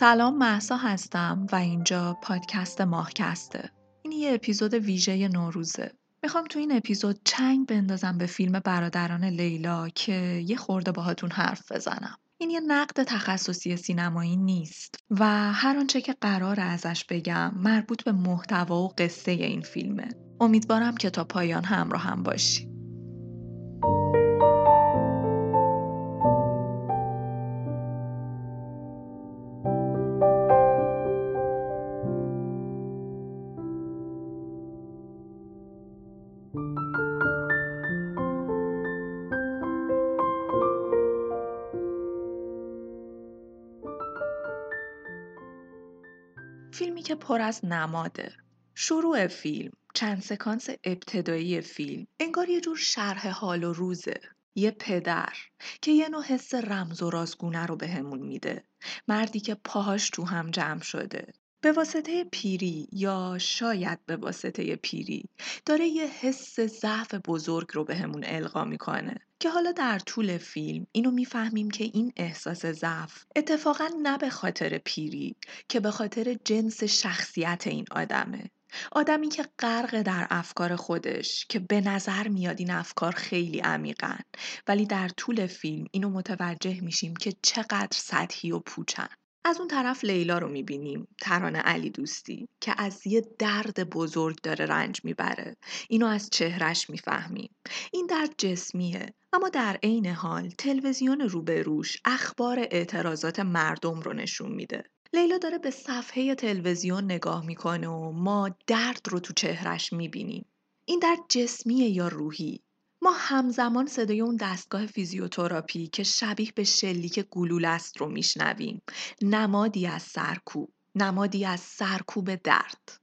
سلام محسا هستم و اینجا پادکست ماهکسته. این یه اپیزود ویژه نوروزه. می‌خوام تو این اپیزود چنگ بندازم به فیلم برادران لیلا که یه خورده باهاتون حرف بزنم. این یه نقد تخصصی سینمایی نیست و هر آنچه که قرار ازش بگم مربوط به محتوا و قصه این فیلمه. امیدوارم که تا پایان همراه هم باشی. پر از نماده. شروع فیلم چند سکانس ابتدایی فیلم. انگار یه جور شرح حال و روزه. یه پدر که یه نوع حس رمز و رازگونه رو بهمون میده. مردی که پاهاش تو هم جمع شده. به واسطه پیری یا شاید به واسطه پیری داره یه حس ضعف بزرگ رو بهمون القا می‌کنه که حالا در طول فیلم اینو می‌فهمیم که این احساس ضعف اتفاقا نه به خاطر پیری که به خاطر جنس شخصیت این آدمه. آدمی که غرق در افکار خودش که به نظر میاد این افکار خیلی عمیقن ولی در طول فیلم اینو متوجه میشیم که چقدر سطحی و پوچن. از اون طرف لیلا رو می‌بینیم ترانه علی دوستی که از یه درد بزرگ داره رنج می‌بره. اینو از چهرش می‌فهمیم. این درد جسمیه اما در عین حال تلویزیون روبروش اخبار اعتراضات مردم رو نشون میده. لیلا داره به صفحه تلویزیون نگاه می‌کنه و ما درد رو تو چهرش می‌بینیم. این درد جسمیه یا روحی؟ ما همزمان صدای اون دستگاه فیزیوتراپی که شبیه به شلیک گلوله است رو میشنویم. نمادی از سرکوب. نمادی از سرکوب درد.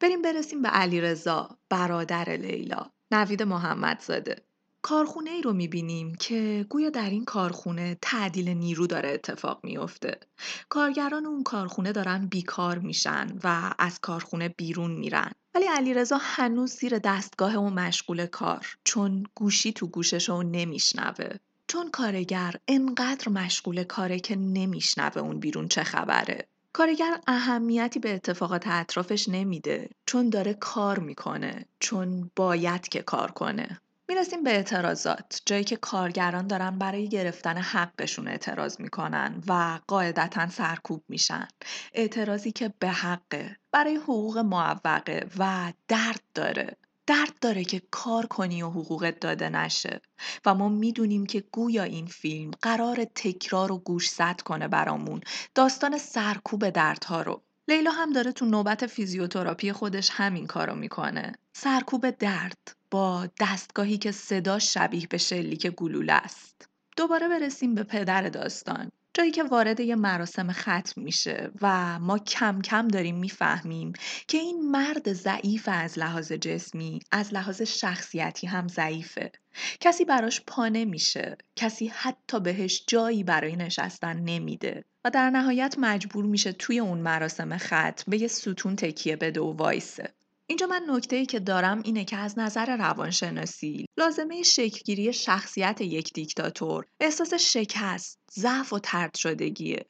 بریم برسیم به علیرضا برادر لیلا. نوید محمدزاده. کارخونه ای رو می‌بینیم که گویا در این کارخونه تعدیل نیرو داره اتفاق میفته. کارگران اون کارخونه دارن بیکار میشن و از کارخونه بیرون میرن. ولی علیرضا هنوز زیر دستگاه و مشغول کار چون گوشی تو گوشش رو نمیشنوه. چون کارگر انقدر مشغول کاره که نمیشنوه اون بیرون چه خبره. کارگر اهمیتی به اتفاقات اطرافش نمیده چون داره کار می‌کنه چون باید که کار کنه. می‌رسیم به اعتراضات. جایی که کارگران دارن برای گرفتن حقشون اعتراض می‌کنن و قاعدتا سرکوب میشن. اعتراضی که به حقه برای حقوق معوقه و درد داره. درد داره که کار کنی و حقوقت داده نشه. و ما می‌دونیم که گویا این فیلم قرار تکرار و گوش زد کنه برامون. داستان سرکوب دردها رو. لیلا هم داره تو نوبت فیزیوتراپی خودش همین کارو می‌کنه. سرکوب درد با دستگاهی که صدا شبیه به شلیک گلوله است. دوباره برسیم به پدر داستان. جایی که وارد یه مراسم ختم میشه و ما کم کم داریم می‌فهمیم که این مرد ضعیف از لحاظ جسمی از لحاظ شخصیتی هم ضعیفه کسی براش پا نمیشه کسی حتی بهش جایی برای نشستن نمیده و در نهایت مجبور میشه توی اون مراسم ختم به یه ستون تکیه بده و وایسه اینجا من نکته ای که دارم اینه که از نظر روانشناسی لازمه شکلگیری شخصیت یک دیکتاتور احساس شکست، ضعف و ترد شدگیه.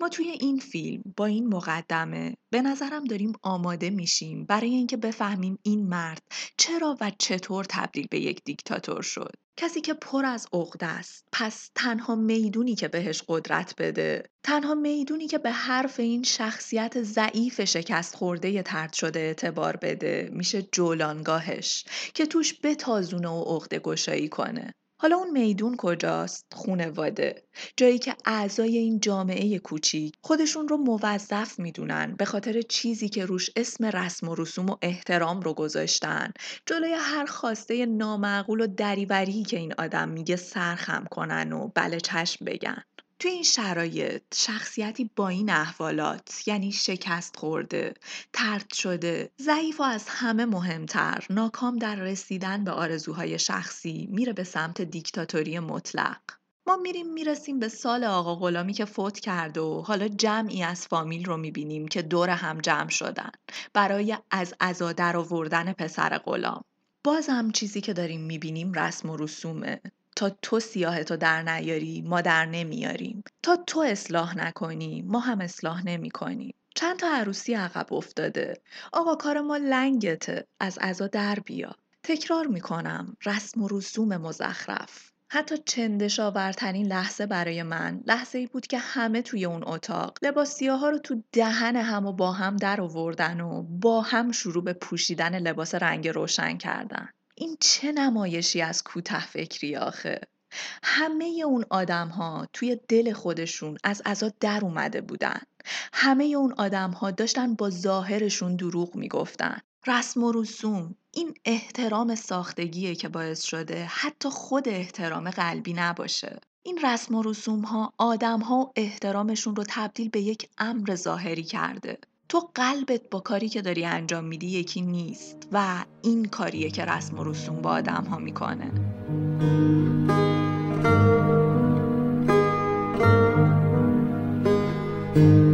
ما توی این فیلم با این مقدمه به نظرم داریم آماده میشیم برای اینکه بفهمیم این مرد چرا و چطور تبدیل به یک دیکتاتور شد. کسی که پر از عقده است پس تنها می‌دونی که بهش قدرت بده. تنها می‌دونی که به حرف این شخصیت ضعیف شکست خورده ترد شده اعتبار بده. میشه جولانگاهش که توش بتازونه و عقده گشایی کنه. حالا اون میدون کجاست؟ خونواده. جایی که اعضای این جامعه کوچیک خودشون رو موظف می‌دونن به خاطر چیزی که روش اسم رسم و رسوم و احترام رو گذاشتن جلوی هر خواسته نامعقول و دریوری که این آدم میگه سرخم کنن و بله چشم بگن. تو این شرایط شخصیتی با این احوالات یعنی شکست خورده، ترد شده، ضعیف و از همه مهمتر ناکام در رسیدن به آرزوهای شخصی میره به سمت دیکتاتوری مطلق. ما میریم می‌رسیم به سال آقا غلامی که فوت کرد و حالا جمعی از فامیل رو می‌بینیم که دور هم جمع شدن برای از ازا در آوردن پسر غلام. بازم چیزی که داریم می‌بینیم رسم و رسومه تا تو سیاهتو در نیاری ما در نمیاریم. تا تو اصلاح نکنی ما هم اصلاح نمی‌کنیم. چند تا عروسی عقب افتاده. آقا کار ما لنگته از ازا در بیا. تکرار می‌کنم رسم و رسوم مزخرف. حتی چندشاورترین لحظه برای من لحظه ای بود که همه توی اون اتاق لباسیه ها رو تو دهن هم و با هم در آوردن و با هم شروع به پوشیدن لباس رنگ روشن کردن. این چه نمایشی از کوته فکری آخه؟ همه اون آدم ها توی دل خودشون از ازا در اومده بودن. همه اون آدم ها داشتن با ظاهرشون دروغ می‌گفتن. رسم و رسوم این احترام ساختگیه که باعث شده حتی خود احترام قلبی نباشه. این رسم و رسوم ها آدم ها احترامشون رو تبدیل به یک امر ظاهری کرده. تو قلبت با کاری که داری انجام میدی یکی نیست و این کاریه که رسم و رسوم با آدم ها می‌کنه. فکر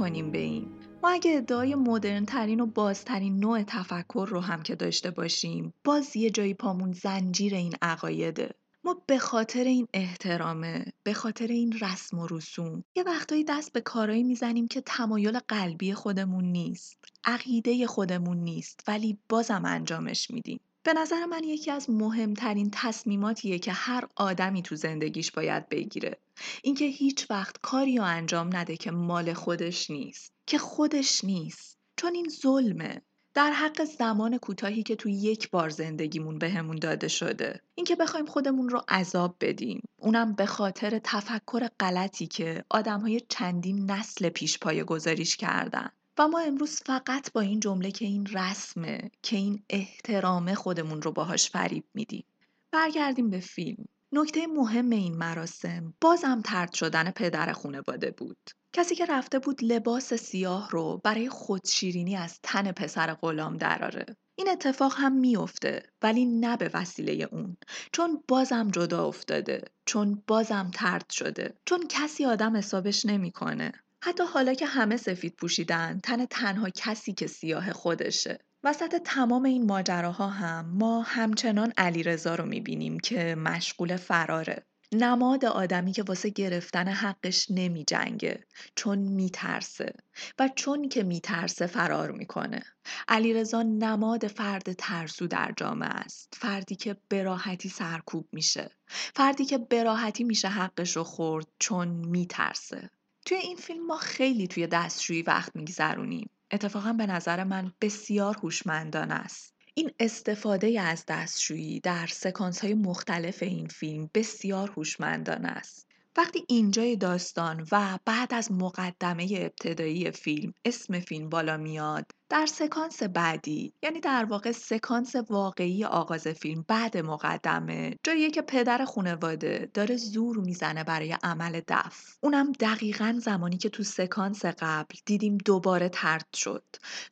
کنیم به این. ما اگه ادعای مدرن ترین و بازترین نوع تفکر رو هم که داشته باشیم باز یه جایی پامون زنجیر این عقایده. ما به خاطر این احترامه به خاطر این رسم و رسوم یه وقتایی دست به کارایی می‌زنیم که تمایل قلبی خودمون نیست عقیده خودمون نیست ولی بازم انجامش میدیم. به نظر من یکی از مهمترین تصمیماتیه که هر آدمی تو زندگیش باید بگیره. اینکه هیچ وقت کاری رو انجام نده که مال خودش نیست. که خودش نیست. چون این ظلمه. در حق زمان کوتاهی که تو یک بار زندگیمون بهمون داده شده. اینکه بخوایم خودمون رو عذاب بدیم. اونم به خاطر تفکر غلطی که آدمهای چندین نسل پیش پای گذاریش کردن. و ما امروز فقط با این جمله که این رسمه که این احترامه خودمون رو باهاش فریب میدیم. برگردیم به فیلم. نکته مهم این مراسم بازم ترد شدن پدر خونواده بود. کسی که رفته بود لباس سیاه رو برای خودشیرینی از تن پسر غلام دراره. این اتفاق هم میافته ولی نه به وسیله اون. چون بازم جدا افتاده چون بازم ترد شده چون کسی آدم حسابش نمی‌کنه. حتی حالا که همه سفید پوشیدن تن تنها کسی که سیاه خودشه. وسط تمام این ماجراها هم ما همچنان علیرضا رو می‌بینیم که مشغول فراره. نماد آدمی که واسه گرفتن حقش نمی جنگه چون میترسه و چون که میترسه فرار می‌کنه. علیرضا نماد فرد ترسو در جامعه است. فردی که براحتی سرکوب میشه. فردی که براحتی میشه حقش رو خورد چون میترسه. توی این فیلم ما خیلی توی دستشویی وقت میگذرونیم. اتفاقا به نظر من بسیار هوشمندانه است. این استفاده از دستشویی در سکانس های مختلف این فیلم بسیار هوشمندانه است. وقتی اینجای داستان و بعد از مقدمه ابتدایی فیلم اسم فیلم بالا میاد در سکانس بعدی یعنی در واقع سکانس واقعی آغاز فیلم بعد مقدمه جاییه که پدر خانواده داره زور می‌زنه برای عمل دف اونم دقیقا زمانی که تو سکانس قبل دیدیم دوباره ترد شد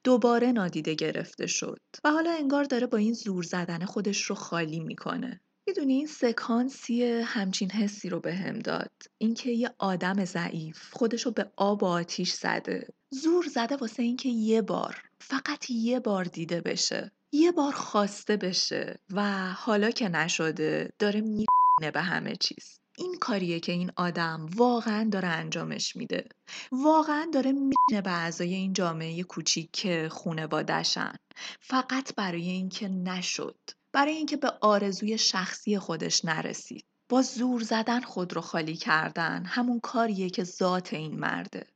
دوباره نادیده گرفته شد و حالا انگار داره با این زور زدن خودش رو خالی می‌کنه. می‌دونی این سکانسی همچین حسی رو بهم هم داد. اینکه یه آدم ضعیف خودش رو به آب و آتیش زده. زور زده واسه اینکه یه بار فقط یه بار دیده بشه. یه بار خواسته بشه و حالا که نشده داره میره به همه چیز. این کاریه که این آدم واقعا داره انجامش میده. واقعا داره میره به اعضای این جامعه کوچیک که خونوادشن فقط برای اینکه نشد. برای اینکه به آرزوی شخصی خودش نرسید با زور زدن خود رو خالی کردن. همون کاریه که ذات این مرده.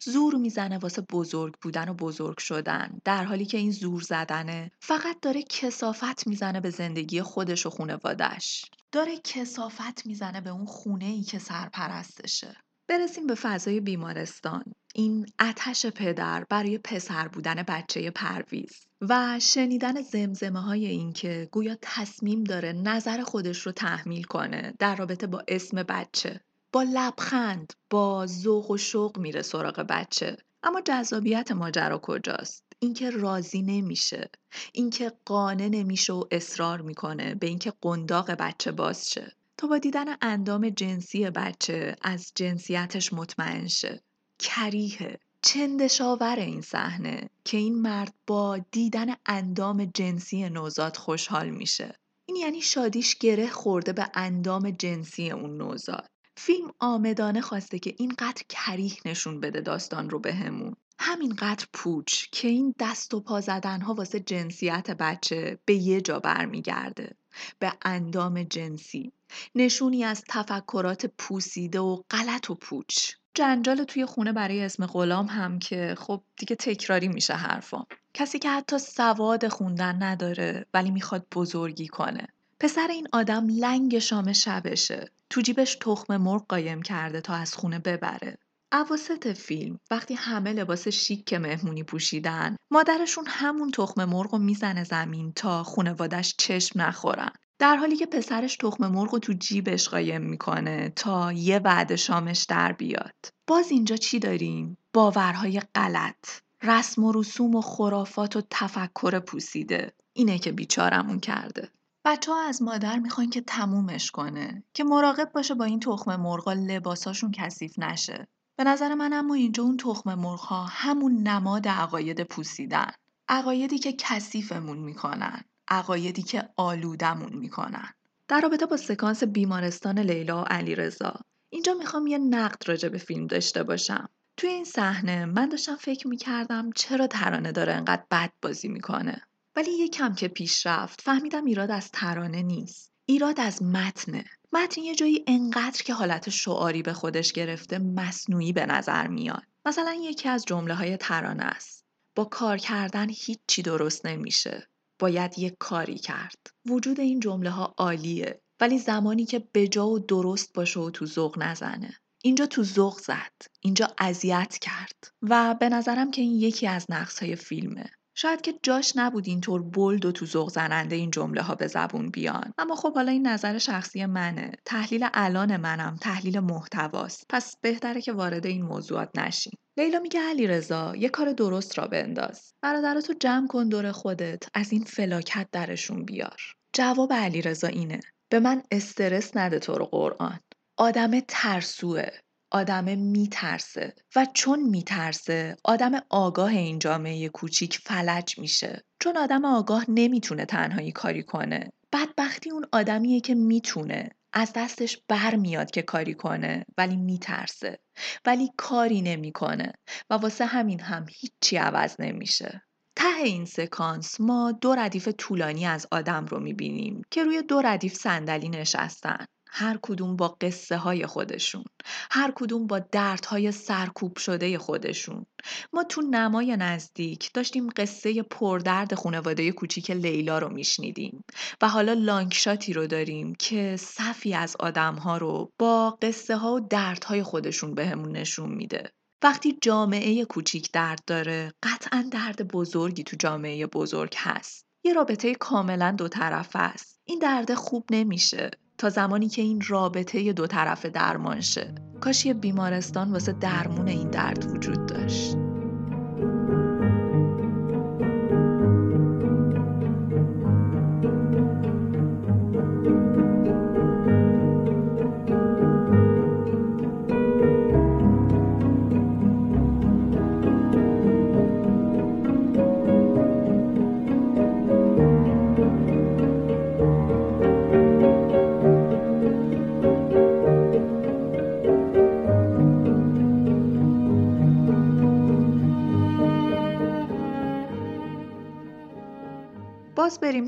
زور می‌زنه واسه بزرگ بودن و بزرگ شدن. در حالی که این زور زدنه فقط داره کسافت می‌زنه به زندگی خودش و خونوادش داره کسافت می‌زنه به اون خونه ای که سرپرستشه. برسیم به فضای بیمارستان. این اتش پدر برای پسر بودن بچه پرویز. و شنیدن زمزمه های این که گویا تصمیم داره نظر خودش رو تحمیل کنه در رابطه با اسم بچه. با لبخند با ذوق و شوق میره سراغ بچه. اما جذابیت ماجرا کجاست؟ اینکه راضی نمیشه. اینکه قانع نمیشه و اصرار می‌کنه به اینکه قنداق بچه باز شه. تا با دیدن اندام جنسی بچه از جنسیتش مطمئن شه. کریه چندشاور این صحنه که این مرد با دیدن اندام جنسی نوزاد خوشحال میشه. این یعنی شادیش گره خورده به اندام جنسی اون نوزاد. فیلم آمدانه خواسته که اینقدر کریه نشون بده داستان رو بهمون. همینقدر پوچ که این دست و پا زدن ها واسه جنسیت بچه به یه جا برمیگرده. به اندام جنسی. نشونی از تفکرات پوسیده و غلط و پوچ. جنجال توی خونه برای اسم غلام هم که خب دیگه تکراری میشه حرفام کسی که حتی سواد خوندن نداره ولی می‌خواد بزرگی کنه. پسر این آدم لنگ شام شبشه. تو جیبش تخم مرغ قایم کرده تا از خونه ببره. اواسط فیلم وقتی همه لباس شیک مهمونی پوشیدن مادرشون همون تخم مرغ رو می‌زنه زمین تا خونوادش چشم نخورن. در حالی که پسرش تخم مرغ تو جیبش قایم می‌کنه تا یه وعده شامش در بیاد. باز اینجا چی داریم؟ باورهای غلط. رسم و رسوم و خرافات و تفکر پوسیده. اینه که بیچارمون کرده. بچه ها از مادر می‌خوان که تمومش کنه که مراقب باشه با این تخم مرغا لباساشون کثیف نشه. به نظر من اما اینجا اون تخم مرغ همون نماد عقاید پوسیدن. عقایدی که کثیفمون می‌کنن. عقایدی که آلودمون می‌کنن. در رابطه با سکانس بیمارستان لیلا و علیرضا اینجا می‌خوام یه نقد راجع به فیلم داشته باشم. توی این صحنه من داشتم فکر می‌کردم چرا ترانه داره انقدر بد بازی می‌کنه. ولی یه کم که پیش رفت فهمیدم ایراد از ترانه نیست. ایراد از متنه. متن یه جایی انقدر که حالت شعاری به خودش گرفته مصنوعی به نظر میاد. مثلا یکی از جمله های ترانه است. با کار کردن هیچی درست نمیشه. باید یک کاری کرد. وجود این جمله ها عالیه ولی زمانی که بجا و درست باشه و تو ذوق نزنه. اینجا تو ذوق زد اینجا اذیت کرد. و به نظرم که این یکی از نقص های فیلمه. شاید که جاش نبود اینطور بولد و تو ذوق زننده این جمله ها به زبون بیان. اما خب حالا این نظر شخصی منه. تحلیل الان منم تحلیل محتواست. پس بهتره که وارد این موضوعات نشیم. لیلا میگه علی رضا یه کار درست را بنداز. برادراتو جمع کن دور خودت. از این فلاکت درشون بیار. جواب علی رضا اینه. به من استرس نده تو رو قرآن. آدم ترسوه. آدم میترسه و چون میترسه آدم آگاه این جامعه کوچیک فلج میشه. چون آدم آگاه نمی‌تونه تنهایی کاری کنه. بدبختی اون آدمیه که می‌تونه از دستش بر میاد که کاری کنه ولی میترسه. ولی کاری نمی‌کنه و واسه همین هم هیچی عوض نمیشه. ته این سکانس ما دو ردیف طولانی از آدم رو می‌بینیم که روی دو ردیف صندلی نشستن. هر کدوم با قصه های خودشون هر کدوم با دردهای سرکوب شده خودشون. ما تو نمای نزدیک داشتیم قصه پردرد خانواده کوچیک لیلا رو میشنیدیم و حالا لانگشاتی رو داریم که صفی از آدم ها رو با قصه ها و دردهای خودشون بهمون نشون میده. وقتی جامعه کوچیک درد داره قطعا درد بزرگی تو جامعه بزرگ هست. یه رابطه کاملا دو طرفه است. این درد خوب نمیشه. تا زمانی که این رابطه دو طرفه درمان شه. کاش یه بیمارستان واسه درمون این درد وجود داشت.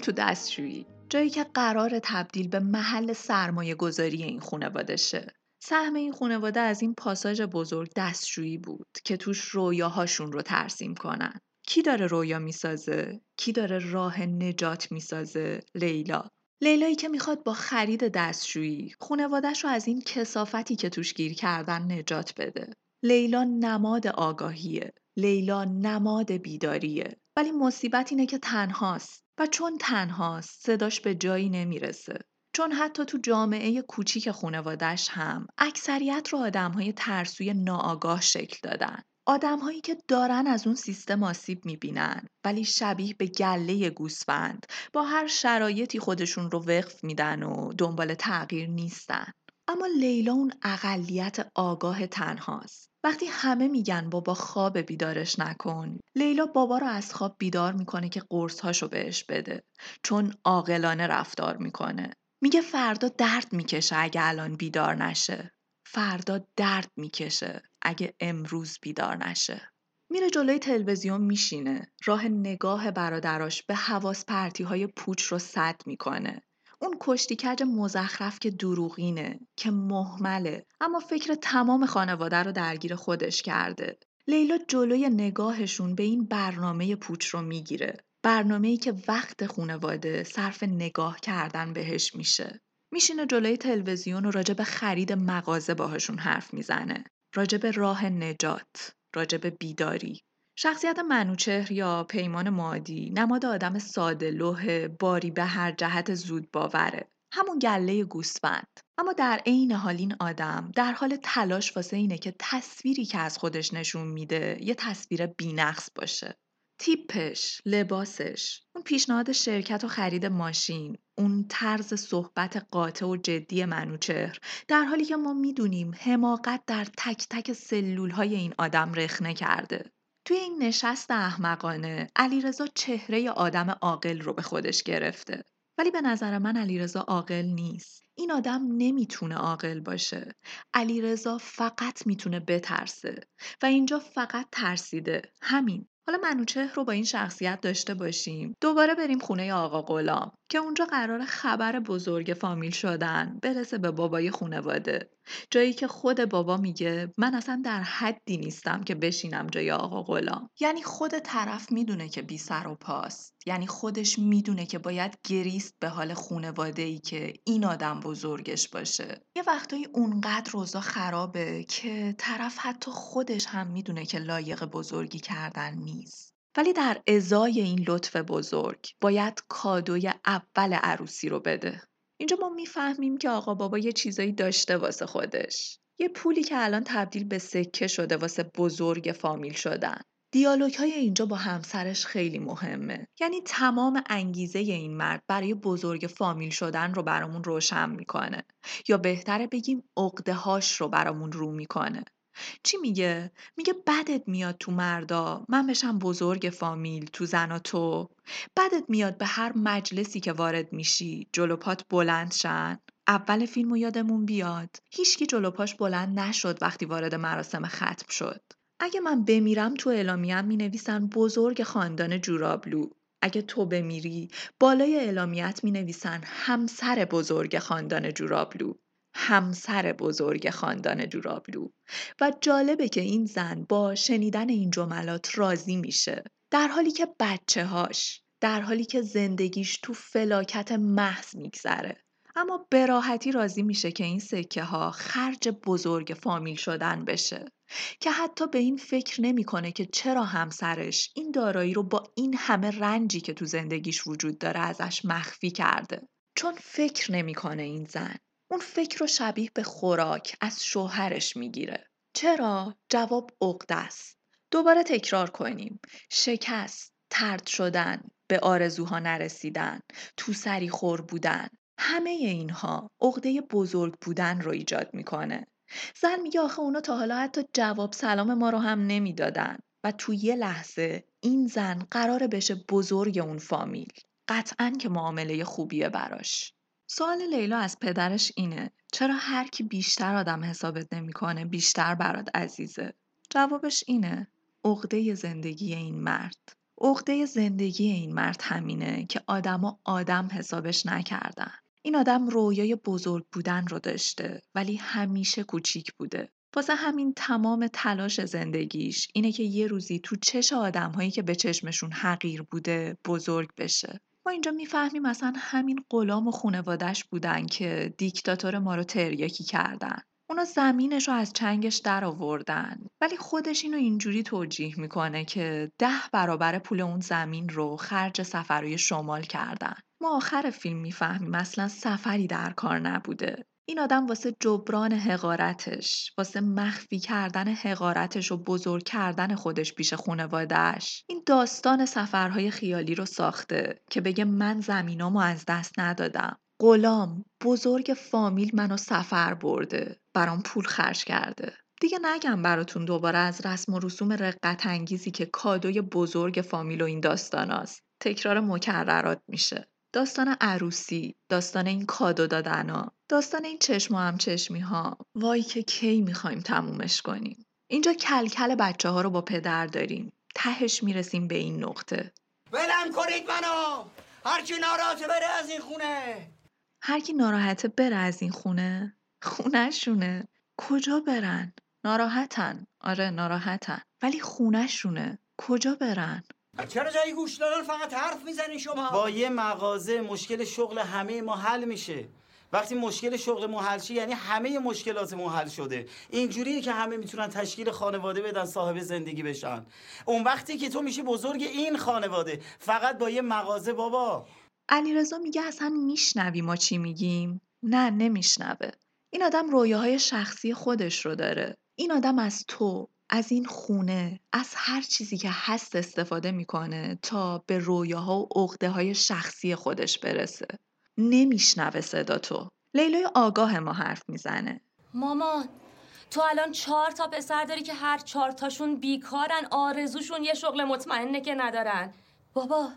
تو دستشویی. جایی که قرار تبدیل به محل سرمایه گذاری این خانواده شه. سهم این خانواده از این پاساژ بزرگ دستشویی بود که توش رویاهاشون رو ترسیم کنن. کی داره رویا می‌سازه؟ کی داره راه نجات می‌سازه؟ لیلا. لیلایی که می‌خواد با خرید دستشویی خونوادش رو از این کسافتی که توش گیر کردن نجات بده. لیلا نماد آگاهیه. لیلا نماد بیداریه. ولی مصیبت اینه که تنهاست. و چون تنهاست صداش به جایی نمی‌رسه. چون حتی تو جامعه کوچیک خونوادش هم اکثریت رو آدمهای ترسوی ناآگاه شکل دادن. آدمهایی که دارن از اون سیستم آسیب می‌بینن ولی شبیه به گله گوسفند با هر شرایطی خودشون رو وقف میدن و دنبال تغییر نیستن. اما لیلا اون اقلیت آگاه تنهاست. وقتی همه میگن بابا خواب بیدارش نکن لیلا بابا رو از خواب بیدار می‌کنه که قرصهاشو بهش بده چون عاقلانه رفتار می‌کنه. میگه فردا درد می‌کشه اگه الان بیدار نشه. فردا درد می‌کشه اگه امروز بیدار نشه. میره جلوی تلویزیون میشینه. راه نگاه برادراش به حواس پرتی های پوچ رو صد می‌کنه. اون کشتیکج مزخرف که دروغینه که محمله اما فکر تمام خانواده رو درگیر خودش کرده. لیلا جلوی نگاهشون به این برنامه پوچ رو می‌گیره. برنامه ای که وقت خونواده صرف نگاه کردن بهش میشه. میشینه جلوی تلویزیون و راجع به خرید مغازه باهاشون حرف می‌زنه. راجع به راه نجات راجع به بیداری. شخصیت منوچهر یا پیمان مادی نماد آدم ساده لوح باری به هر جهت زود باوره. همون گله گوسفند. اما در عین حال این آدم در حال تلاش واسه اینه که تصویری که از خودش نشون میده یه تصویر بینقص باشه. تیپش، لباسش، اون پیشنهاد شرکت و خرید ماشین، اون طرز صحبت قاطع و جدی منوچهر. در حالی که ما می‌دونیم حماقت در تک تک سلول های این آدم رخنه کرده. توی این نشست احمقانه علیرضا چهره آدم عاقل رو به خودش گرفته. ولی به نظر من علیرضا عاقل نیست. این آدم نمی‌تونه عاقل باشه. علیرضا فقط می‌تونه بترسه و اینجا فقط ترسیده. همین. حالا منوچهر رو با این شخصیت داشته باشیم دوباره بریم خونه آقا غلام که اونجا قرار خبر بزرگ فامیل شدن برسه به بابای خونواده جایی که خود بابا میگه من اصلا در حدی نیستم که بشینم جای آقا غلام. یعنی خود طرف می‌دونه که بی سر و پاست یعنی خودش می‌دونه که باید گریست به حال خونواده ای که این آدم بزرگش باشه. یه وقتایی اونقدر روزا خرابه که طرف حتی خودش هم می‌دونه که لایق بزرگی کردن نیست. ولی در ازای این لطف بزرگ باید کادوی اول عروسی رو بده اینجا ما می‌فهمیم که آقا بابا یه چیزایی داشته واسه خودش. یه پولی که الان تبدیل به سکه شده واسه بزرگ فامیل شدن. دیالوگ های اینجا با همسرش خیلی مهمه. یعنی تمام انگیزه این مرد برای بزرگ فامیل شدن رو برامون روشن می‌کنه. یا بهتره بگیم عقده هاش رو برامون رو می‌کنه. چی میگه؟ میگه بدت میاد تو مردا. من بشم بزرگ فامیل تو زنا تو. بدت میاد به هر مجلسی که وارد میشی. جلوپات بلند شن. اول فیلم و یادمون بیاد. هیچکی جلوپاش بلند نشد وقتی وارد مراسم ختم شد. اگه من بمیرم تو اعلامیم می نویسن بزرگ خاندان جورابلو. اگه تو بمیری بالای اعلامیت می نویسن همسر بزرگ خاندان جورابلو. همسر بزرگ خاندان جورابلو و جالبه که این زن با شنیدن این جملات راضی میشه. در حالی که بچه هاش در حالی که زندگیش تو فلاکت محض میگذره. اما به راحتی راضی میشه که این سکه ها خرج بزرگ فامیل شدن بشه. که حتی به این فکر نمی‌کنه که چرا همسرش این دارایی رو با این همه رنجی که تو زندگیش وجود داره ازش مخفی کرده. چون فکر نمی‌کنه این زن. اون فکر رو شبیه به خوراک از شوهرش می‌گیره. چرا؟ جواب عقده است. دوباره تکرار کنیم. شکست، ترد شدن، به آرزوها نرسیدن، تو سری خور بودن. همه اینها عقده بزرگ بودن رو ایجاد می‌کنه. زن میگه آخه اونا تا حالا حتی جواب سلام ما رو هم نمی‌دادن و تو یه لحظه این زن قراره بشه بزرگ اون فامیل. قطعا که معامله خوبیه براش. سوال لیلا از پدرش اینه چرا هر کی بیشتر آدم حسابت نمی‌کنه بیشتر برات عزیزه؟ جوابش اینه عقده زندگی این مرد. عقده زندگی این مرد همینه که آدما آدم حسابش نکردن. این آدم رویای بزرگ بودن رو داشته ولی همیشه کوچیک بوده. واسه همین تمام تلاش زندگیش اینه که یه روزی تو چش آدم هایی که به چشمشون حقیر بوده بزرگ بشه. ما اینجا می‌فهمیم مثلا همین غلام و خانوادش بودن که دیکتاتور ما رو تریاکی کردن. اونا زمینش رو از چنگش در آوردن ولی خودش اینو اینجوری توجیه می‌کنه که ده برابر پول اون زمین رو خرج سفرهای شمال کردن. ما آخر فیلم می‌فهمیم اصلا سفری در کار نبوده. این آدم واسه جبران حقارتش واسه مخفی کردن حقارتش و بزرگ کردن خودش پیش خونوادهش این داستان سفرهای خیالی رو ساخته که بگه من زمینامو از دست ندادم. غلام بزرگ فامیل منو سفر برده. برام پول خرج کرده. دیگه نگم براتون دوباره از رسم و رسوم رقت انگیزی که کادوی بزرگ فامیل و این داستاناست تکرار مکررات میشه. داستان عروسی داستان این کادو دادنا داستان این چشم و هم چشمی ها وای که کی می‌خوایم تمومش کنیم. اینجا کلکل بچه ها رو با پدر داریم. تهش می‌رسیم به این نقطه. ولم کنید منو! هرچی ناراحته بره از این خونه. هر کی ناراحته بره از این خونه خونهشونه. کجا برن؟ ناراحتن. آره ناراحتن. ولی خونهشونه. کجا برن؟ چرا جایی گوش دادن؟ فقط حرف می‌زنین شما. با یه مغازه مشکل شغل همه ما حل میشه. وقتی مشکل شغل ما حل شه یعنی همه مشکلات ما حل شده. اینجوریه که همه می‌تونن تشکیل خانواده بدن صاحب زندگی بشن. اون وقتی که تو میشی بزرگ این خانواده. فقط با یه مغازه بابا. علیرضا میگه اصلا میشنوی ما چی میگیم؟ نه نمیشنوه. این آدم رویاهای شخصی خودش رو داره. این آدم از تو. از این خونه از هر چیزی که هست استفاده می‌کنه تا به رویاها و عقده های شخصی خودش برسه. نمیشنوه صدا تو. لیلای آگاه ما حرف می‌زنه. مامان تو الان چهار تا پسر داری که هر چهار تاشون بیکارن آرزوشون یه شغل مطمئنه که ندارن. بابا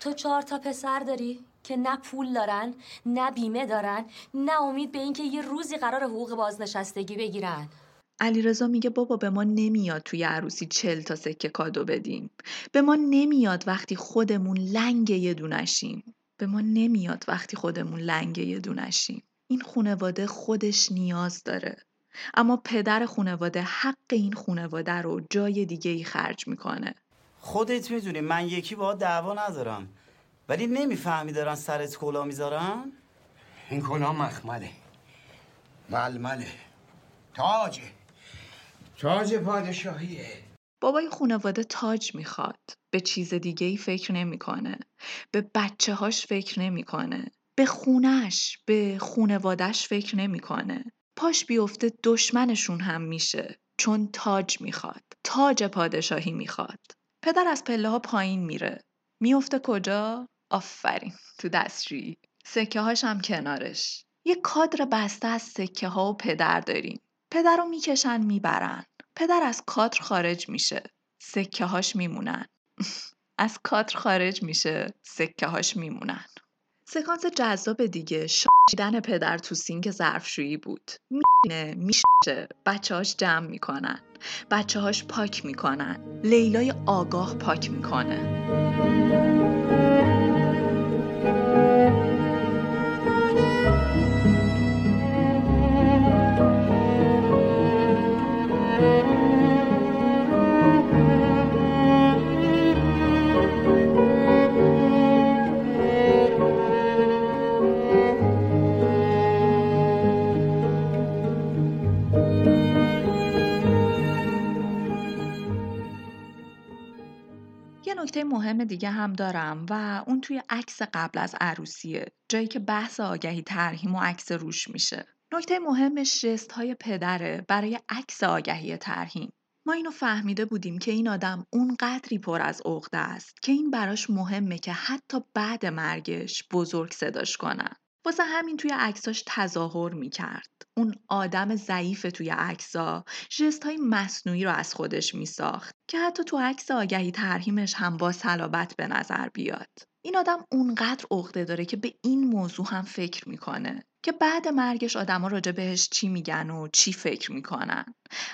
تو چهار تا پسر داری که نه پول دارن نه بیمه دارن نه امید به اینکه یه روزی قرار حقوق بازنشستگی بگیرن. علیرضا میگه بابا به ما نمیاد توی عروسی چل تا سکه کادو بدیم. به ما نمیاد وقتی خودمون لنگ یه دونشیم. به ما نمیاد وقتی خودمون لنگ یه دونشیم. این خونواده خودش نیاز داره. اما پدر خونواده حق این خونواده رو جای دیگه ای خرج می‌کنه. خودت می‌دونی من یکی با دعوا ندارم. ولی نمی‌فهمی دارن سرت کلا می‌ذارن؟ این کلا مخمله. ململه. تاجه. تاج پادشاهیه. بابای خونواده تاج می‌خواد. به چیز دیگه ای فکر نمی‌کنه. به بچه هاش فکر نمی‌کنه. به خونش به خونوادش فکر نمی‌کنه. پاش بیفته دشمنشون هم میشه. چون تاج می‌خواد. تاج پادشاهی می‌خواد. پدر از پله ها پایین میره. میفته کجا؟ آفرین. تو دستشویی. سکه هاش هم کنارش. یه کادر بسته از سکه ها و پدر داریم. پدر رو می‌کشن می‌برن. پدر از کادر خارج میشه. سکه هاش میمونن. از کادر خارج میشه. سکه هاش میمونن. سکانس جذاب دیگه. شیدن پدر تو سینک ظرفشویی بود. میشینه میشه بچه هاش جمع می‌کنن. بچه هاش پاک می‌کنن. لیلای آگاه پاک می‌کنه. نکته مهم دیگه هم دارم و اون توی عکس قبل از عروسیه جایی که بحث آگهی ترهیم و عکس روش میشه. نکته مهمش جست های پدره برای عکس آگهی ترهیم ما اینو فهمیده بودیم که این آدم اون قدری پر از عقده است که این براش مهمه که حتی بعد مرگش بزرگ صداش کنن. واسه همین توی عکساش تظاهر می‌کرد. اون آدم ضعیف توی عکسا ژست های مصنوعی رو از خودش میساخت که حتی تو عکس آگهی ترهیمش هم با صلابت به نظر بیاد. این آدم اونقدر عقده داره که به این موضوع هم فکر می‌کنه که بعد مرگش آدما راجع بهش چی میگن و چی فکر می‌کنن.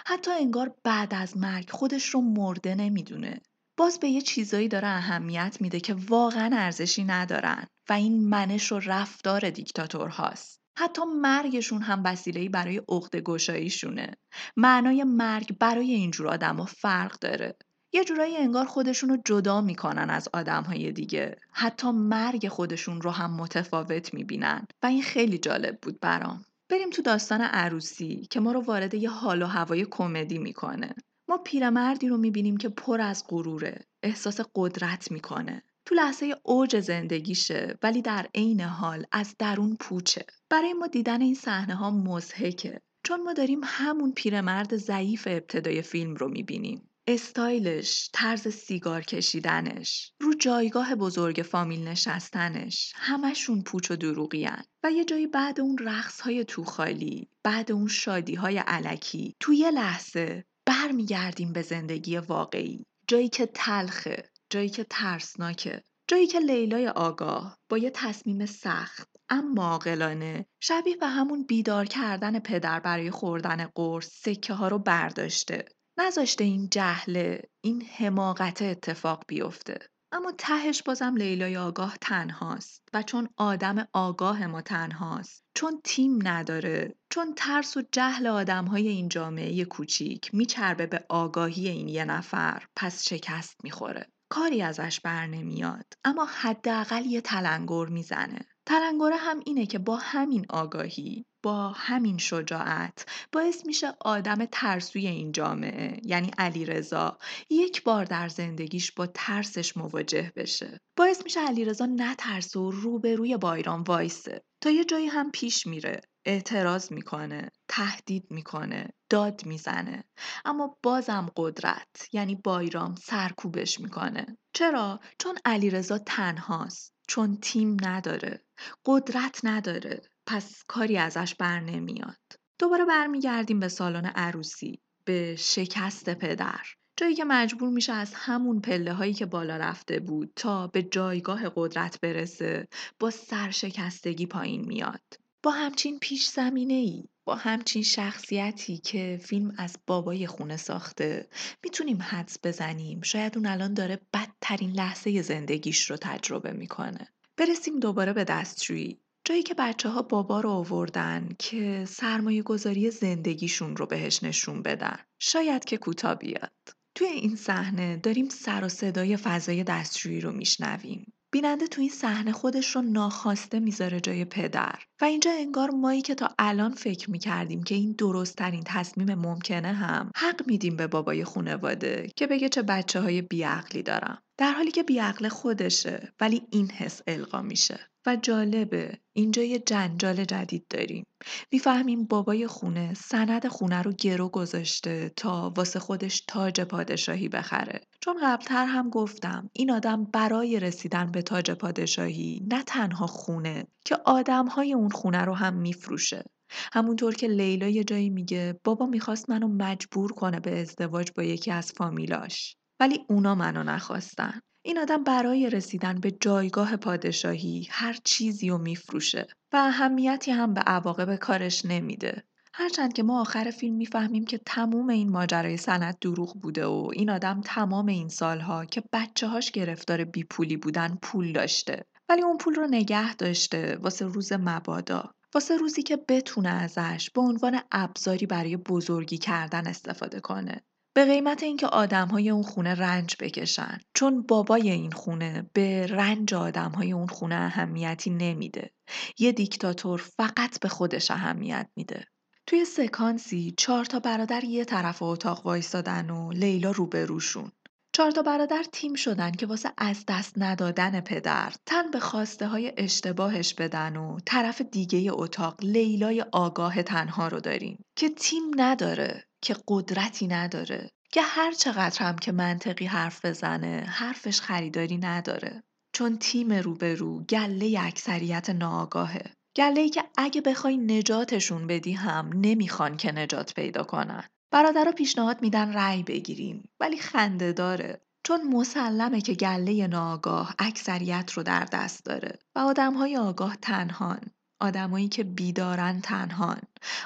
حتی انگار بعد از مرگ خودش رو مرده نمی‌دونه. باز به یه چیزایی داره اهمیت میده که واقعا ارزشی ندارن. و این منش و رفتار دیکتاتورهاست. حتی مرگشون هم وسیله‌ای برای عقده گشاییشونه. معنای مرگ برای اینجور آدما فرق داره. یه جورایی انگار خودشون رو جدا می‌کنن از آدمهای دیگه. حتی مرگ خودشون رو هم متفاوت می‌بینن. و این خیلی جالب بود برام. بریم تو داستان عروسی که ما رو وارد یه حال و هوای کمدی می‌کنه. ما پیرمردی رو می‌بینیم که پر از غروره. احساس قدرت می‌کنه. تو لحظه اوج زندگیشه ولی در عین حال از درون پوچه. برای ما دیدن این صحنه ها مزهکه چون ما داریم همون پیرمرد ضعیف ابتدای فیلم رو می‌بینیم. استایلش، طرز سیگار کشیدنش، رو جایگاه بزرگ فامیل نشستنش، همشون پوچ و دروغیان و یه جایی بعد اون رقص های تو خالی، بعد اون شادی های علکی، تو یه لحظه برمیگردیم به زندگی واقعی، جایی که تلخه، جایی که ترسناکه، جایی که لیلای آگاه با یه تصمیم سخت اما عاقلانه شبیه به همون بیدار کردن پدر برای خوردن قرص سکه ها رو برداشته. نذاشته این جهله این حماقت اتفاق بیفته. اما تهش بازم لیلای آگاه تنهاست و چون آدم آگاه ما تنهاست چون تیم نداره چون ترس و جهل آدم های این جامعه کوچیک میچربه به آگاهی این یه نفر پس شکست می‌خوره. کاری ازش بر نمیاد اما حداقل یه تلنگر می‌زنه. تلنگره هم اینه که با همین آگاهی با همین شجاعت باعث میشه آدم ترسوی این جامعه یعنی علیرضا یک بار در زندگیش با ترسش مواجه بشه. باعث میشه علیرضا نترسه و روبروی بایرام وایسه. تا یه جایی هم پیش میره اعتراض می‌کنه تهدید می‌کنه داد می‌زنه. اما بازم قدرت یعنی بایرام سرکوبش می‌کنه. چرا؟ چون علیرضا تنهاست. چون تیم نداره قدرت نداره پس کاری ازش بر نمیاد. دوباره برمیگردیم به سالن عروسی به شکست پدر. جایی که مجبور میشه از همون پله هایی که بالا رفته بود تا به جایگاه قدرت برسه با سرشکستگی پایین میاد. با همچین پیش زمینه ای همچین شخصیتی که فیلم از بابای خونه ساخته می‌تونیم حدس بزنیم شاید اون الان داره بدترین لحظه زندگیش رو تجربه می‌کنه برسیم دوباره به دستشویی جایی که بچه ها بابا رو آوردن که سرمایه گذاری زندگیشون رو بهش نشون بدن. شاید که کوتا بیاد. توی این صحنه داریم سر و صدای فضای دستشویی رو میشنویم. بیننده تو این صحنه خودش رو ناخواسته می‌ذاره جای پدر. و اینجا انگار مایی که تا الان فکر می‌کردیم که این درست ترین تصمیم ممکنه هم حق میدیم به بابای خونواده که بگه چه بچه های بیعقلی دارم. در حالی که بیعقل خودشه ولی این حس القا میشه. و جالبه. اینجا یه جنجال جدید داریم. می‌فهمیم بابای خونه سند خونه رو گرو گذاشته تا واسه خودش تاج پادشاهی بخره. چون قبلتر هم گفتم این آدم برای رسیدن به تاج پادشاهی نه تنها خونه که آدمهای اون خونه رو هم میفروشه. همونطور که لیلا یه جایی میگه بابا می‌خواست منو مجبور کنه به ازدواج با یکی از فامیلاش. ولی اونا منو نخواستن. این آدم برای رسیدن به جایگاه پادشاهی هر چیزی رو میفروشه و اهمیتی هم به عواقب کارش نمیده. هرچند که ما آخر فیلم می‌فهمیم که تموم این ماجرای سند دروغ بوده و این آدم تمام این سالها که بچه هاش گرفتار بیپولی بودن پول داشته ولی اون پول رو نگه داشته واسه روز مبادا واسه روزی که بتونه ازش به عنوان ابزاری برای بزرگی کردن استفاده کنه به قیمت اینکه آدمهای اون خونه رنج بکشن. چون بابای این خونه به رنج آدمهای اون خونه اهمیتی نمیده. یه دیکتاتور فقط به خودش اهمیت میده. توی سکانسی چهار تا برادر یه طرف اتاق وایستادن و لیلا روبروشون. چهار تا برادر تیم شدن که واسه از دست ندادن پدر تن به خواسته های اشتباهش بدن و طرف دیگه اتاق لیلای آگاه تنها رو داریم. که تیم نداره. که قدرتی نداره که هر چقدر هم که منطقی حرف بزنه حرفش خریداری نداره. چون تیم روبرو گله اکثریت ناآگاهه. گله ای که اگه بخوای نجاتشون بدی هم نمی‌خوان که نجات پیدا کنن. برادرها پیشنهاد میدن رأی بگیریم ولی خنده داره. چون مسلمه که گله ناآگاه اکثریت رو در دست داره و آدمهای آگاه تنهان. آدمایی که بیدارن تنهان.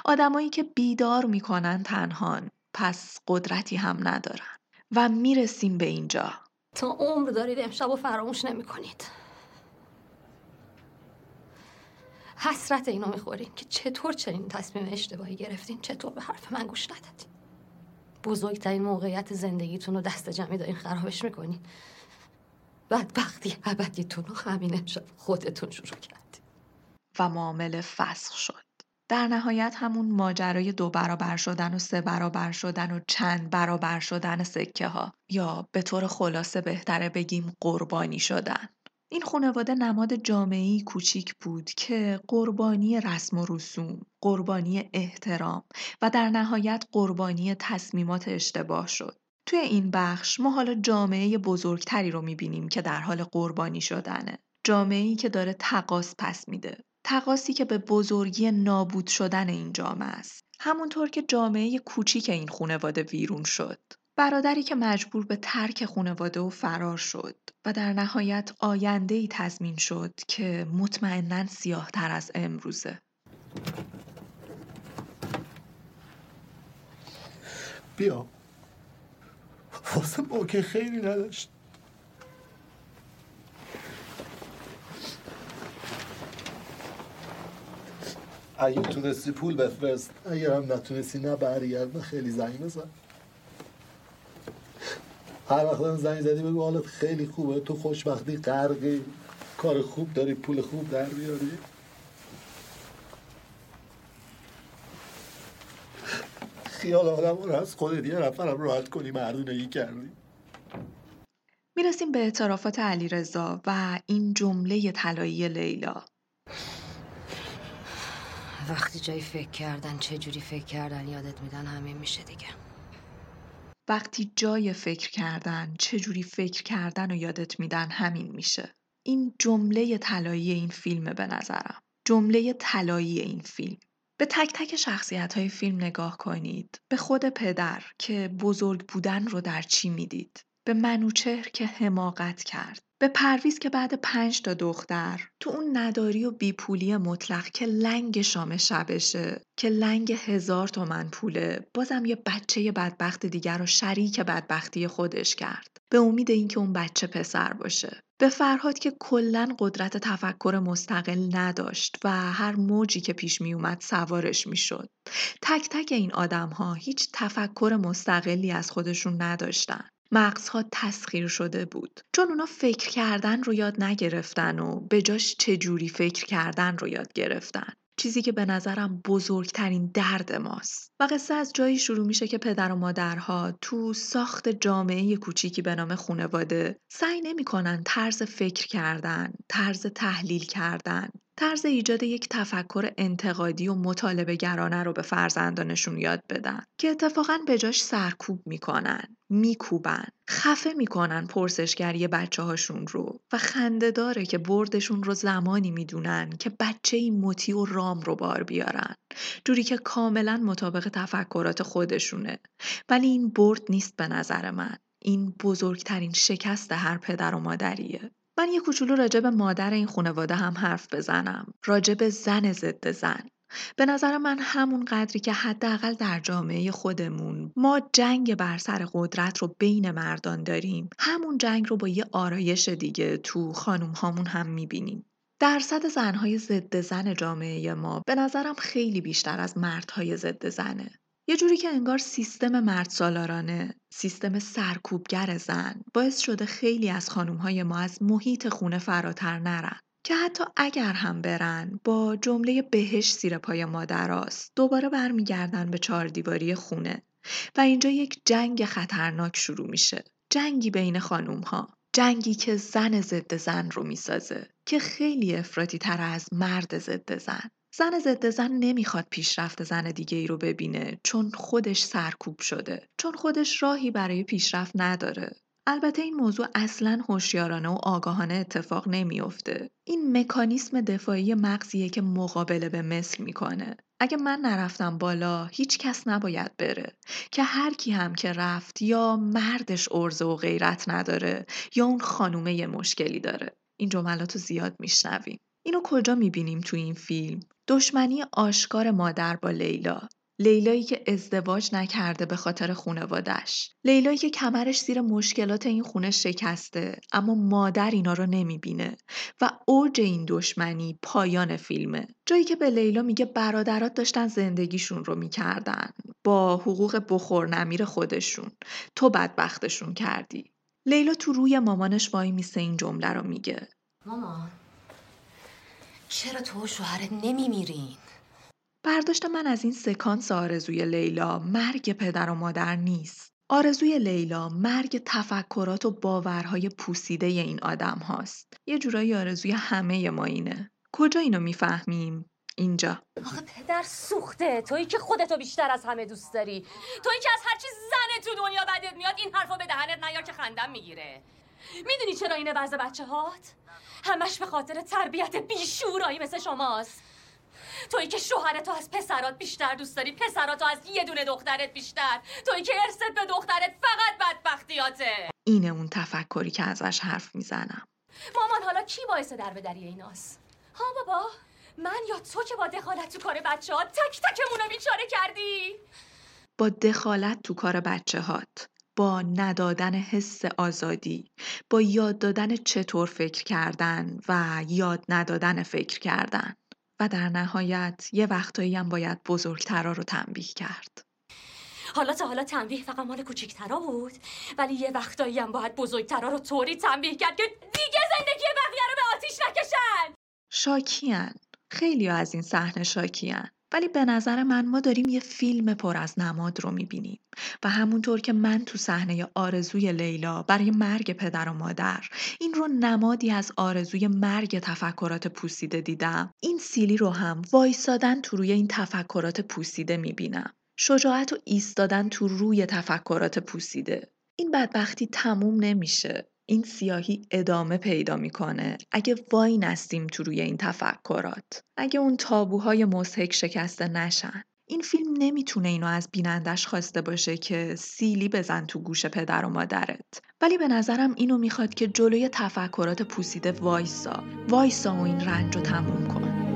آدمایی که بیدار می‌کنن تنهان. پس قدرتی هم ندارن. و می‌رسیم به اینجا. تا عمر دارید امشب و فراموش نمی کنید حسرت اینو می‌خورین که چطور چنین تصمیم اشتباهی گرفتین. چطور به حرف من گوش ندادین. بزرگترین موقعیت زندگیتون رو دست جمعی دارین خرابش می‌کنین. بدبختی ابدیتون رو همین امشب خودتون شروع کردین. و معامله فسخ شد در نهایت همون ماجرای دو برابر شدن و سه برابر شدن و چند برابر شدن سکه ها یا به طور خلاصه بهتره بگیم قربانی شدن این خانواده نماد جامعی کوچیک بود که قربانی رسم و رسوم، قربانی احترام و در نهایت قربانی تصمیمات اشتباه شد. توی این بخش ما حالا جامعه بزرگتری رو می‌بینیم که در حال قربانی شدنه. جامعه‌ای که داره تقاس پس میده. تقاسی که به بزرگی نابود شدن این جامعه است. همونطور که جامعه کوچیک این خانواده ویرون شد. برادری که مجبور به ترک خانواده و فرار شد و در نهایت آینده ای تضمین شد که مطمئنا سیاه تر از امروزه. بیا واسه ما که خیلی نداشت اگه تونستی پول بفرست. اگر هم نتونستی نه برگرد خیلی زنگ بزن. هر وقت هم زنگ زدی بگو حالت خیلی خوبه. تو خوشبختی غرقی. کار خوب داری پول خوب در بیاری. خیال آدم رو از خودت یه نفرم راحت کنی مردونگی کردی. می‌رسیم به اعترافات علیرضا و این جمله طلایی لیلا. وقتی جایی فکر کردن چه جوری فکر کردن یادت میدن همین میشه دیگه. وقتی جای فکر کردن چه جوری فکر کردن و یادت میدن همین میشه. این جمله طلایی این فیلمه به نظرم. جمله طلایی این فیلم. به تک تک شخصیت های فیلم نگاه کنید. به خود پدر که بزرگ بودن رو در چی می‌دید؟ به منوچهر که حماقت کرد. به پرویز که بعد پنج تا دختر. تو اون نداری و بیپولی مطلق که لنگ شام شبشه. که لنگ هزار تومن پوله. بازم یه بچه بدبخت دیگر رو شریک بدبختی خودش کرد. به امید اینکه اون بچه پسر باشه. به فرهاد که کلا قدرت تفکر مستقل نداشت و هر موجی که پیش می اومد سوارش می شد. تک تک این آدم ها هیچ تفکر مستقلی از خودشون نداشتن. مغزها تسخیر شده بود. چون اونا فکر کردن رو یاد نگرفتن و به جاش چجوری فکر کردن رو یاد گرفتن. چیزی که به نظرم بزرگترین درد ماست. و قصه از جایی شروع میشه که پدر و مادرها تو ساخت جامعه کوچیکی به نام خونواده سعی نمی‌کنن طرز فکر کردن، طرز تحلیل کردن، طرز ایجاد یک تفکر انتقادی و مطالبه گرانه رو به فرزندانشون یاد بدن که اتفاقا به جاش سرکوب می‌کنن میکوبن خفه می‌کنن پرسشگری بچه هاشون رو و خنده داره که بردشون رو زمانی می‌دونن که بچه این مطی و رام رو بار بیارن. جوری که کاملا مطابق تفکرات خودشونه. ولی این برد نیست به نظر من. این بزرگترین شکست هر پدر و مادریه. من یه کوچولو به مادر این خانواده هم حرف بزنم. راجع به زن ضد زن. به نظر من همون قدری که حداقل در جامعه خودمون ما جنگ بر سر قدرت رو بین مردان داریم. همون جنگ رو با یه آرایش دیگه تو خانوم هامون هم می‌بینیم. درصد زنهای ضد زن جامعه ما به نظرم خیلی بیشتر از مردهای ضد زنه. یه جوری که انگار سیستم مرد سالارانه، سیستم سرکوبگر زن باعث شده خیلی از خانومهای ما از محیط خونه فراتر نرن. که حتی اگر هم برن با جمله بهش زیر پای مادراست دوباره برمیگردن به چهار دیواری خونه. و اینجا یک جنگ خطرناک شروع میشه. جنگی بین خانوم ها جنگی که زن ضد زن رو می‌سازه. که خیلی افراطی تر از مرد ضد زن. زن ضد زن نمی‌خواد پیشرفت زن دیگه ای رو ببینه چون خودش سرکوب شده چون خودش راهی برای پیشرفت نداره. البته این موضوع اصلا هوشیارانه و آگاهانه اتفاق نمیافته. این مکانیسم دفاعی مغزیه که مقابله به مثل می‌کنه. اگه من نرفتم بالا هیچ کس نباید بره. که هر کی هم که رفت یا مردش ارزه و غیرت نداره یا اون خانومه مشکلی داره. این جملات رو زیاد میشنویم. اینو کجا می‌بینیم تو این فیلم؟ دشمنی آشکار مادر با لیلا. لیلایی که ازدواج نکرده به خاطر خونوادش لیلایی که کمرش زیر مشکلات این خونه شکسته اما مادر اینا رو نمی‌بینه و اوج این دشمنی پایان فیلمه. جایی که به لیلا میگه برادرات داشتن زندگیشون رو می‌کردن. با حقوق بخور نمیر خودشون. تو بدبختشون کردی. لیلا تو روی مامانش وای میسه این جمله رو میگه. مامان. چرا تو و شوهرت نمیمیرین؟ برداشت من از این سکانس آرزوی لیلا مرگ پدر و مادر نیست. آرزوی لیلا مرگ تفکرات و باورهای پوسیده این آدم هاست. یه جورایی آرزوی همه ما اینه. کجا اینو می‌فهمیم؟ اینجا. آخه پدر سوخته تویی که خودتو بیشتر از همه دوست داری تویی که از هر چی زن تو دنیا بدت میاد این حرفا به دهنت نیار که خندم می‌گیره می‌دونی چرا اینه وضع بچه هات؟ همش به خاطر تربیت بیشورایی مثل شماست تویی که شوهرتو از پسرات بیشتر دوست داری پسراتو از یه دونه دخترت بیشتر تویی که ارثت به دخترت فقط بدبختیاته اینه اون تفکری که ازش حرف می‌زنم. مامان حالا کی باعث در به دری ایناست ها بابا من یا تو که با دخالت تو کار بچه ها تک تکمونو بیچاره کردی با دخالت تو کار بچه هات. با ندادن حس آزادی با یاد دادن چطور فکر کردن و یاد ندادن فکر کردن. و در نهایت یه وقتایی هم باید بزرگترا رو تنبیه کرد. حالا تا حالا تنبیه فقط مال کوچیکترا بود ولی یه وقتایی هم باید بزرگترا رو طوری تنبیه کرد که دیگه زندگی بقیه رو به آتیش نکشن! شاکیان خیلی از این صحنه شاکیان ولی به نظر من ما داریم یه فیلم پر از نماد رو می‌بینیم و همونطور که من تو صحنه آرزوی لیلا برای مرگ پدر و مادر این رو نمادی از آرزوی مرگ تفکرات پوسیده دیدم این سیلی رو هم وایسادن تو روی این تفکرات پوسیده می‌بینم. شجاعت و ایستادن تو روی تفکرات پوسیده. این بدبختی تموم نمیشه. این سیاهی ادامه پیدا می‌کنه. اگه وای نستیم تو روی این تفکرات اگه اون تابوهای مزهک شکسته نشن. این فیلم نمی‌تونه اینو از بینندش خواسته باشه که سیلی بزن تو گوش پدر و مادرت. ولی به نظرم اینو می‌خواد که جلوی تفکرات پوسیده وایسا. وایسا و این رنج رو تموم کن.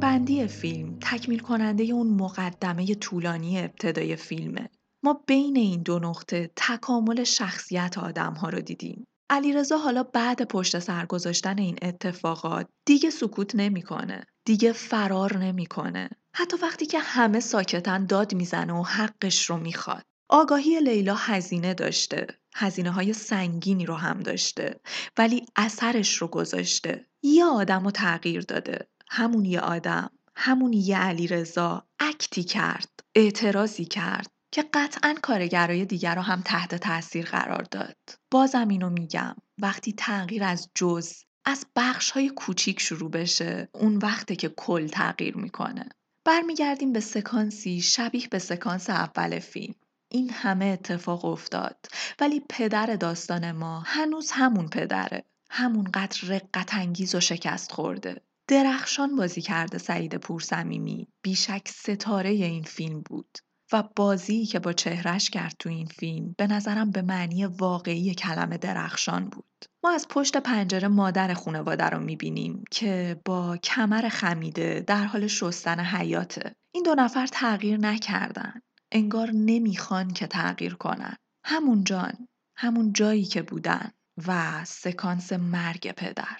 بندی فیلم تکمیل کننده اون مقدمه طولانی ابتدای فیلمه. ما بین این دو نقطه تکامل شخصیت آدم ها رو دیدیم. علیرضا حالا بعد پشت سر گذاشتن این اتفاقات دیگه سکوت نمی‌کنه. دیگه فرار نمی‌کنه. حتی وقتی که همه ساکتن داد می‌زنه و حقش رو می‌خواد. آگاهی لیلا هزینه داشته. هزینه های سنگینی رو هم داشته. ولی اثرش رو گذاشته. یه آدم رو تغییر داده. همون یه آدم همون یه علیرضا اکتی کرد اعتراضی کرد که قطعا کارگرای دیگر رو هم تحت تاثیر قرار داد. بازم اینو میگم وقتی تغییر از جز از بخش های کوچیک شروع بشه اون وقته که کل تغییر می‌کنه. برمیگردیم به سکانسی شبیه به سکانس اول فیلم. این همه اتفاق افتاد ولی پدر داستان ما هنوز همون پدره. همونقدر رقت انگیز و شکست خورده. درخشان بازی کرده سعید پورصمیمی بیشک ستاره این فیلم بود و بازی که با چهرش کرد تو این فیلم به نظرم به معنی واقعی کلمه درخشان بود. ما از پشت پنجره مادر خانواده رو می‌بینیم که با کمر خمیده در حال شستن حیاته. این دو نفر تغییر نکردن. انگار نمی‌خوان که تغییر کنن. همون جان همون جایی که بودن و سکانس مرگ پدر.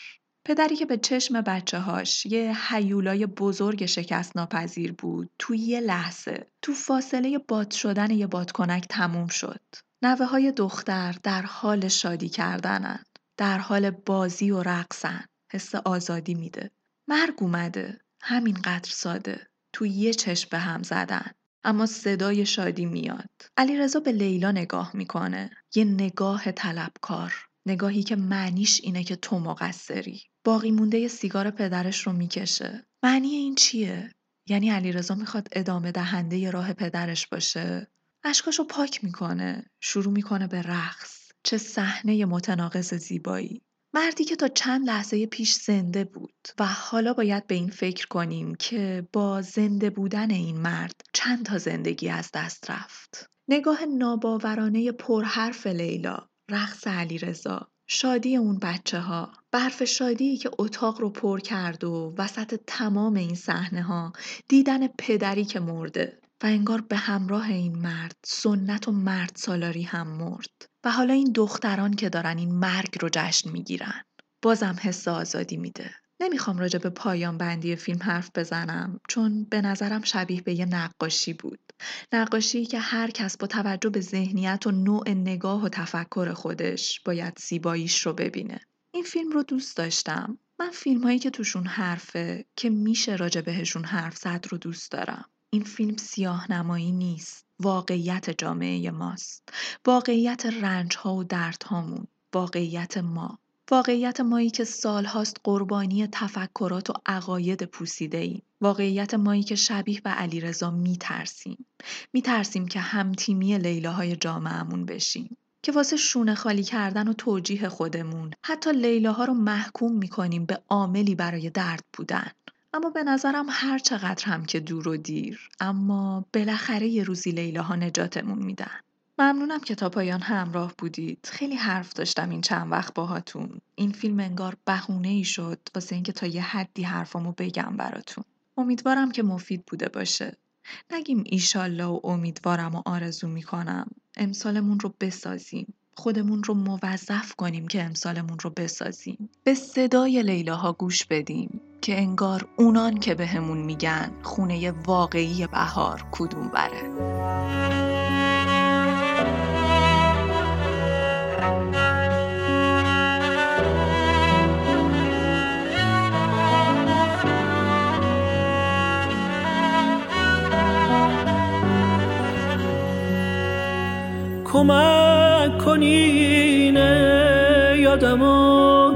پدری که به چشم بچه هاش یه حیولای بزرگ شکست ناپذیر بود تو یه لحظه تو فاصله باد شدن یه بادکنک تموم شد. نوه های دختر در حال شادی کردنن. در حال بازی و رقصن. حس آزادی میده. مرگ اومده. همینقدر ساده. تو یه چشم به هم زدن. اما صدای شادی میاد. علیرضا به لیلا نگاه می‌کنه. یه نگاه طلبکار. نگاهی که معنیش اینه که تو مقصری. باقی مونده سیگار پدرش رو می‌کشه. معنی این چیه؟ یعنی علیرضا می‌خواد ادامه دهنده ی راه پدرش باشه؟ اشکاشو پاک می‌کنه شروع می‌کنه به رقص چه صحنه متناقض زیبایی مردی که تا چند لحظه پیش زنده بود و حالا باید به این فکر کنیم که با زنده بودن این مرد چند تا زندگی از دست رفت نگاه ناباورانه پرحرف لیلا رقص علیرضا شادی اون بچه ها برف شادی که اتاق رو پر کرد و وسط تمام این صحنه ها دیدن پدری که مرده و انگار به همراه این مرد سنت و مرد سالاری هم مرد. و حالا این دختران که دارن این مرگ رو جشن می‌گیرن. بازم حس آزادی میده. نمی‌خوام راجع به پایان بندی فیلم حرف بزنم چون به نظرم شبیه به یه نقاشی بود. نقاشی که هر کس با توجه به ذهنیت و نوع نگاه و تفکر خودش باید زیباییش رو ببینه. این فیلم رو دوست داشتم. من فیلم هایی که توشون حرفه که میشه راجع بهشون حرف زد رو دوست دارم. این فیلم سیاه نمایی نیست. واقعیت جامعه ماست. واقعیت رنج ها و درد هامون واقعیت ما. واقعیت مایی که سالهاست قربانی تفکرات و عقاید پوسیده ایم. واقعیت مایی که شبیه به علیرضا میترسیم. میترسیم که همتیمی لیلاهای جامعهمون بشیم. که واسه شونه خالی کردن و توجیه خودمون حتی لیلاها رو محکوم می‌کنیم به عاملی برای درد بودن. اما به نظرم هر چقدر هم که دور و دیر اما بالاخره یه روزی لیلاها نجاتمون میدن. ممنونم که تا پایان همراه بودید. خیلی حرف داشتم این چند وقت باهاتون. این فیلم انگار بهونه ای شد واسه اینکه تا یه حدی حرفامو بگم براتون. امیدوارم که مفید بوده باشه. نگیم ایشالله و امیدوارم و آرزو می‌کنم. امسالمون رو بسازیم. خودمون رو موظف کنیم که امسالمون رو بسازیم. به صدای لیلاها گوش بدیم که انگار اونان که بهمون میگن خونه واقعی بهار کدوم بره. کمک کنینه یادمو؟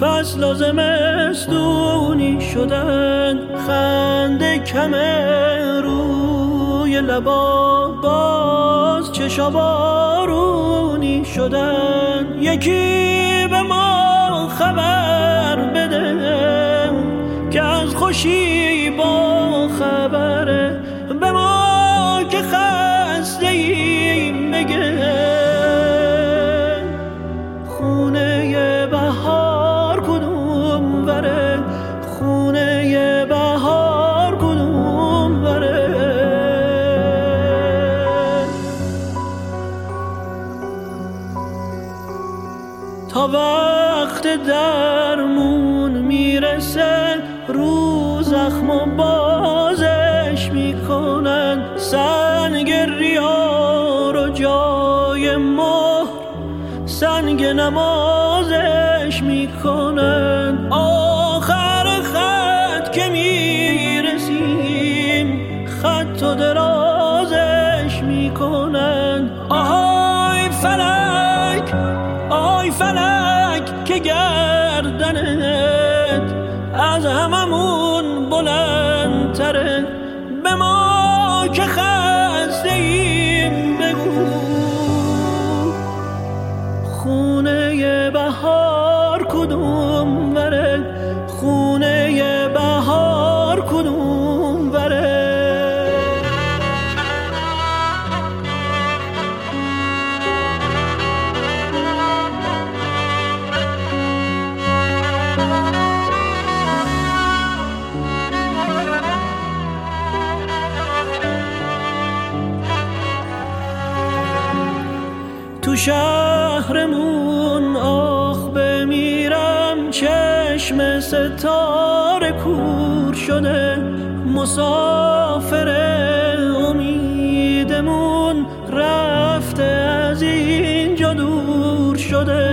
فصل و زمستونی شدن خنده کم روی لبا باز چشا بارونی شدن. یکی به ما خبر بده که از خوشی با خبره. به ما که خسته ایم بگه. وقت شهرمون آخ بمیرم چشم ستاره کور شده مسافر امیدمون رفته از اینجا دور شده.